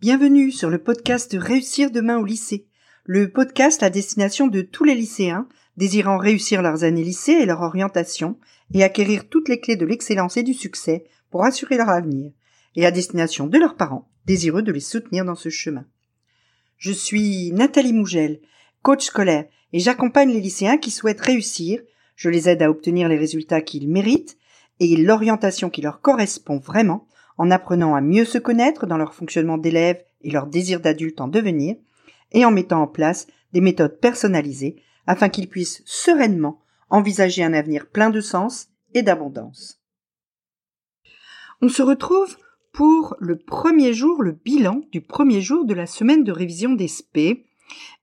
Bienvenue sur le podcast Réussir demain au lycée, le podcast à destination de tous les lycéens désirant réussir leurs années lycée et leur orientation et acquérir toutes les clés de l'excellence et du succès pour assurer leur avenir, et à destination de leurs parents désireux de les soutenir dans ce chemin. Je suis Nathalie Mougel, coach scolaire, et j'accompagne les lycéens qui souhaitent réussir, je les aide à obtenir les résultats qu'ils méritent et l'orientation qui leur correspond vraiment en apprenant à mieux se connaître dans leur fonctionnement d'élève et leur désir d'adulte en devenir, et en mettant en place des méthodes personnalisées afin qu'ils puissent sereinement envisager un avenir plein de sens et d'abondance. On se retrouve pour le premier jour, le bilan du premier jour de la semaine de révision des SP,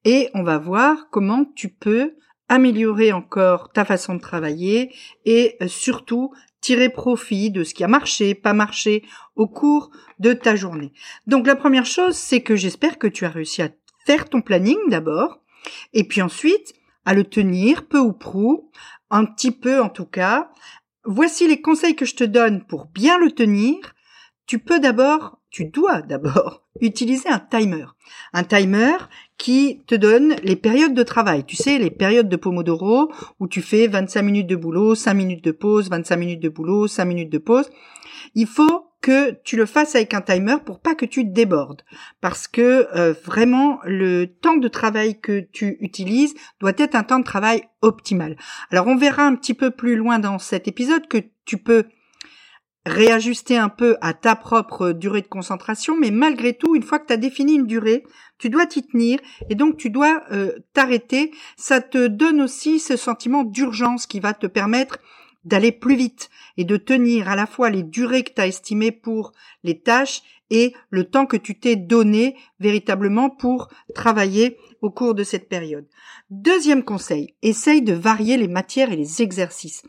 et on va voir comment tu peux améliorer encore ta façon de travailler et surtout tirer profit de ce qui a marché, pas marché au cours de ta journée. Donc la première chose, c'est que j'espère que tu as réussi à faire ton planning d'abord, et puis ensuite à le tenir peu ou prou, un petit peu en tout cas. Voici les conseils que je te donne pour bien le tenir. Tu peux d'abord, tu dois d'abord utiliser un timer. Un timer qui te donne les périodes de travail. Tu sais, les périodes de Pomodoro où tu fais 25 minutes de boulot, 5 minutes de pause, 25 minutes de boulot, 5 minutes de pause. Il faut que tu le fasses avec un timer pour pas que tu débordes. Parce que euh, vraiment, le temps de travail que tu utilises doit être un temps de travail optimal. Alors on verra un petit peu plus loin dans cet épisode que tu peux réajuster un peu à ta propre durée de concentration, mais malgré tout, une fois que tu as défini une durée, tu dois t'y tenir et donc tu dois euh, t'arrêter. Ça te donne aussi ce sentiment d'urgence qui va te permettre d'aller plus vite et de tenir à la fois les durées que tu as estimées pour les tâches et le temps que tu t'es donné véritablement pour travailler au cours de cette période. Deuxième conseil, essaye de varier les matières et les exercices.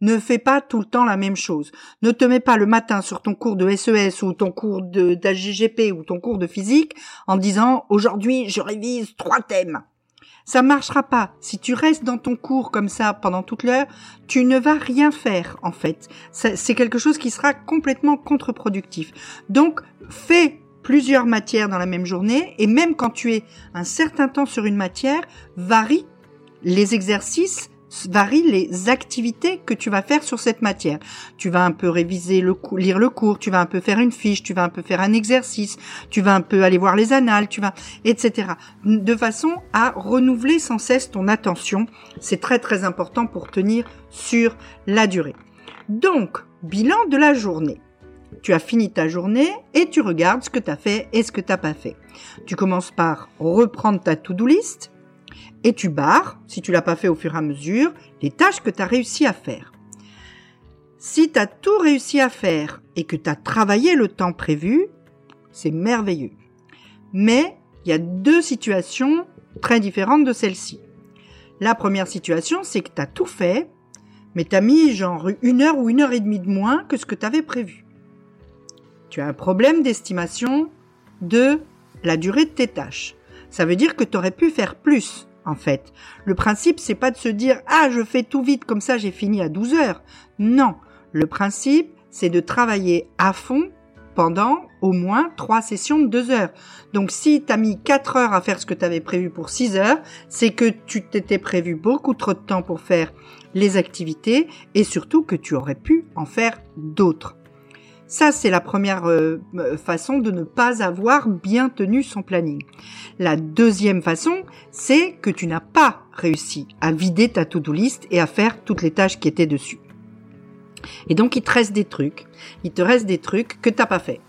Ne fais pas tout le temps la même chose. Ne te mets pas le matin sur ton cours de SES e ou ton cours d'AGGP ou ton cours de physique en disant aujourd'hui je révise trois thèmes. Ça marchera pas. Si tu restes dans ton cours comme ça pendant toute l'heure, tu ne vas rien faire en fait. C'est quelque chose qui sera complètement contre-productif. Donc fais plusieurs matières dans la même journée et même quand tu es un certain temps sur une matière, varie les exercices varie les activités que tu vas faire sur cette matière. Tu vas un peu réviser le lire le cours, tu vas un peu faire une fiche, tu vas un peu faire un exercice, tu vas un peu aller voir les annales, tu vas, etc. De façon à renouveler sans cesse ton attention. C'est très très important pour tenir sur la durée. Donc, bilan de la journée. Tu as fini ta journée et tu regardes ce que tu as fait et ce que tu n'as pas fait. Tu commences par reprendre ta to-do list, et tu barres, si tu l'as pas fait au fur et à mesure, les tâches que tu as réussi à faire. Si tu as tout réussi à faire et que tu as travaillé le temps prévu, c'est merveilleux. Mais il y a deux situations très différentes de celle-ci. La première situation, c'est que tu as tout fait, mais tu as mis genre une heure ou une heure et demie de moins que ce que tu avais prévu. Tu as un problème d'estimation de la durée de tes tâches. Ça veut dire que tu aurais pu faire plus en fait. Le principe, c'est pas de se dire ah je fais tout vite comme ça j'ai fini à 12 heures. Non, le principe, c'est de travailler à fond pendant au moins trois sessions de 2 heures. Donc si tu as mis 4 heures à faire ce que tu avais prévu pour 6 heures, c'est que tu t'étais prévu beaucoup trop de temps pour faire les activités et surtout que tu aurais pu en faire d'autres. Ça, c'est la première euh, euh, façon de ne pas avoir bien tenu son planning. La deuxième façon, c'est que tu n'as pas réussi à vider ta to-do list et à faire toutes les tâches qui étaient dessus. Et donc, il te reste des trucs. Il te reste des trucs que tu n'as pas fait.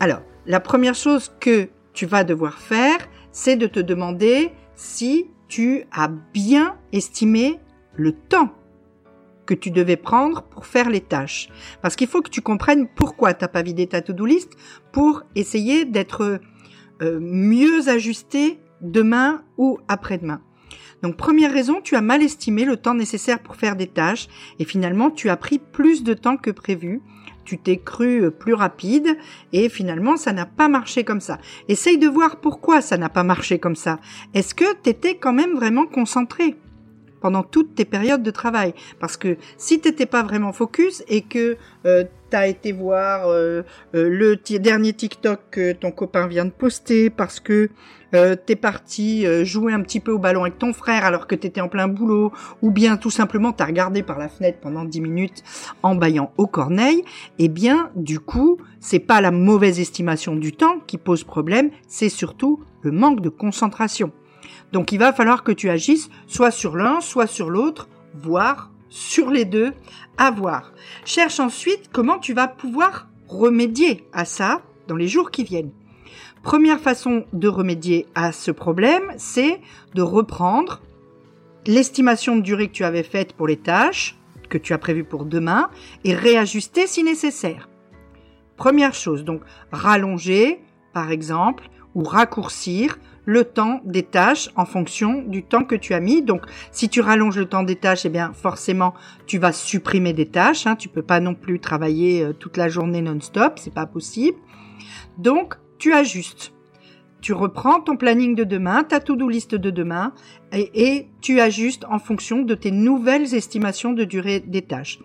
Alors, la première chose que tu vas devoir faire, c'est de te demander si tu as bien estimé le temps que tu devais prendre pour faire les tâches. Parce qu'il faut que tu comprennes pourquoi t'as pas vidé ta to-do list pour essayer d'être euh, mieux ajusté demain ou après-demain. Donc première raison, tu as mal estimé le temps nécessaire pour faire des tâches et finalement tu as pris plus de temps que prévu. Tu t'es cru plus rapide et finalement ça n'a pas marché comme ça. Essaye de voir pourquoi ça n'a pas marché comme ça. Est-ce que tu quand même vraiment concentré? Pendant toutes tes périodes de travail. Parce que si t'étais pas vraiment focus et que euh, t'as été voir euh, euh, le dernier TikTok que ton copain vient de poster, parce que t'es parti jouer un petit peu au ballon avec ton frère alors que t'étais en plein boulot, ou bien tout simplement t'as regardé par la fenêtre pendant 10 minutes en baillant au corneille, eh bien du coup c'est pas la mauvaise estimation du temps qui pose problème, c'est surtout le manque de concentration. Donc il va falloir que tu agisses soit sur l'un, soit sur l'autre, voire sur les deux, à voir. Cherche ensuite comment tu vas pouvoir remédier à ça dans les jours qui viennent. Première façon de remédier à ce problème, c'est de reprendre l'estimation de durée que tu avais faite pour les tâches que tu as prévues pour demain et réajuster si nécessaire. Première chose, donc rallonger, par exemple, ou raccourcir le temps des tâches en fonction du temps que tu as mis. Donc, si tu rallonges le temps des tâches, eh bien, forcément, tu vas supprimer des tâches. Hein. Tu peux pas non plus travailler euh, toute la journée non-stop, c'est pas possible. Donc, tu ajustes. Tu reprends ton planning de demain, ta to-do liste de demain, et, tu ajustes en fonction de tes nouvelles estimations de durée des tâches.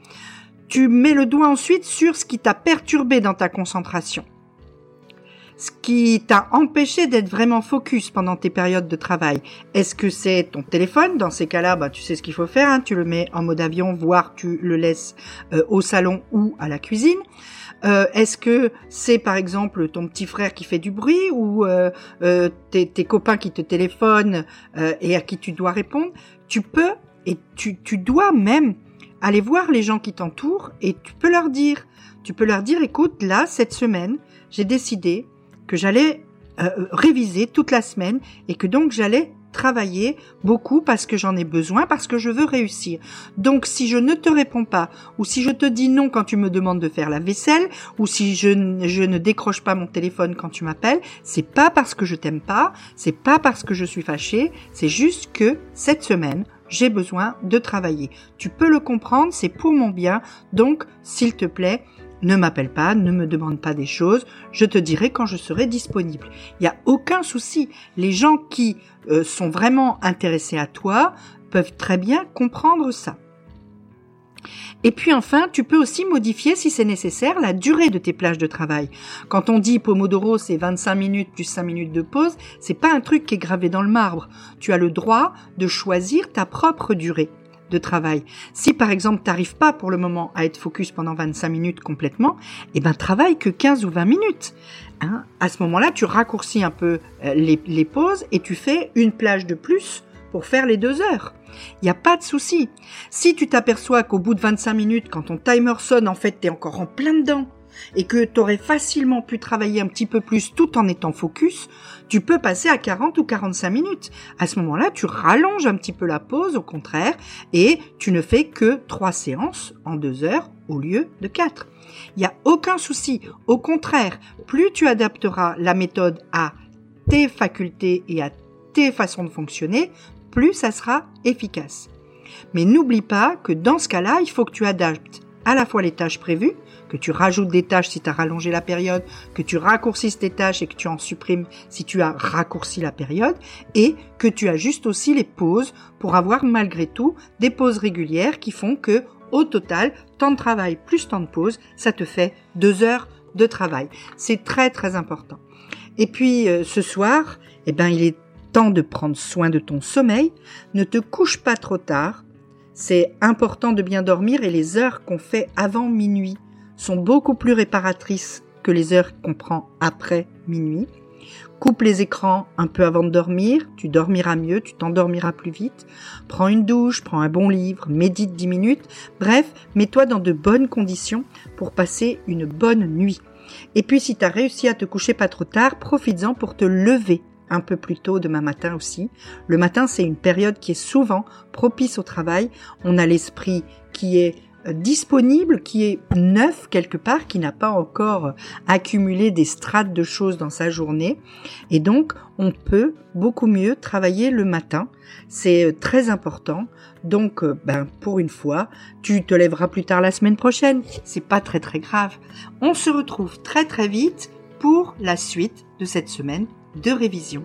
Tu mets le doigt ensuite sur ce qui t'a perturbé dans ta concentration. Ce qui t'a empêché d'être vraiment focus pendant tes périodes de travail. Est-ce que c'est ton téléphone? Dans ces cas-là, bah, tu sais ce qu'il faut faire. Hein. tu le mets en mode avion, voire tu le laisses euh, au salon ou à la cuisine. Euh, est-ce que c'est par exemple ton petit frère qui fait du bruit ou euh, euh, tes, copains qui te téléphonent et à qui tu dois répondre? Tu peux et tu, tu dois même aller voir les gens qui t'entourent et tu peux leur dire, tu peux leur dire, écoute, là, cette semaine, j'ai décidé que j'allais réviser toute la semaine et que donc j'allais travailler beaucoup parce que j'en ai besoin, parce que je veux réussir. Donc si je ne te réponds pas, ou si je te dis non quand tu me demandes de faire la vaisselle, ou si je, je ne décroche pas mon téléphone quand tu m'appelles, c'est pas parce que je t'aime pas, c'est pas parce que je suis fâchée, c'est juste que cette semaine, j'ai besoin de travailler. Tu peux le comprendre, c'est pour mon bien, donc s'il te plaît, ne m'appelle pas, ne me demande pas des choses, je te dirai quand je serai disponible. Il n'y a aucun souci. Les gens qui euh, sont vraiment intéressés à toi peuvent très bien comprendre ça. Et puis enfin, tu peux aussi modifier, si c'est nécessaire, la durée de tes plages de travail. Quand on dit Pomodoro, c'est 25 minutes plus 5 minutes de pause, c'est pas un truc qui est gravé dans le marbre. Tu as le droit de choisir ta propre durée de travail. Si par exemple t'arrives pas pour le moment à être focus pendant 25 minutes complètement, eh ben travaille que 15 ou 20 minutes. Hein à ce moment-là, tu raccourcis un peu euh, les, les pauses et tu fais une plage de plus pour faire les deux heures. Il n'y a pas de souci. Si tu t'aperçois qu'au bout de 25 minutes, quand ton timer sonne, en fait, t'es encore en plein dedans, et que tu aurais facilement pu travailler un petit peu plus tout en étant focus, tu peux passer à 40 ou 45 minutes. À ce moment-là, tu rallonges un petit peu la pause, au contraire, et tu ne fais que trois séances en deux heures au lieu de quatre. Il n'y a aucun souci. Au contraire, plus tu adapteras la méthode à tes facultés et à tes façons de fonctionner, plus ça sera efficace. Mais n'oublie pas que dans ce cas-là, il faut que tu adaptes à la fois les tâches prévues, que tu rajoutes des tâches si tu as rallongé la période, que tu raccourcisses tes tâches et que tu en supprimes si tu as raccourci la période, et que tu ajustes aussi les pauses pour avoir malgré tout des pauses régulières qui font que, au total, temps de travail plus temps de pause, ça te fait deux heures de travail. C'est très très important. Et puis euh, ce soir, eh ben il est temps de prendre soin de ton sommeil. Ne te couche pas trop tard. C'est important de bien dormir et les heures qu'on fait avant minuit sont beaucoup plus réparatrices que les heures qu'on prend après minuit. Coupe les écrans un peu avant de dormir, tu dormiras mieux, tu t'endormiras plus vite. Prends une douche, prends un bon livre, médite 10 minutes. Bref, mets-toi dans de bonnes conditions pour passer une bonne nuit. Et puis si tu as réussi à te coucher pas trop tard, profites-en pour te lever un peu plus tôt demain matin aussi. Le matin, c'est une période qui est souvent propice au travail. On a l'esprit qui est disponible, qui est neuf quelque part, qui n'a pas encore accumulé des strates de choses dans sa journée. Et donc, on peut beaucoup mieux travailler le matin. C'est euh, très important. Donc, euh, ben, pour une fois, tu te lèveras plus tard la semaine prochaine. C'est pas très très grave. On se retrouve très très vite pour la suite de cette semaine de révision.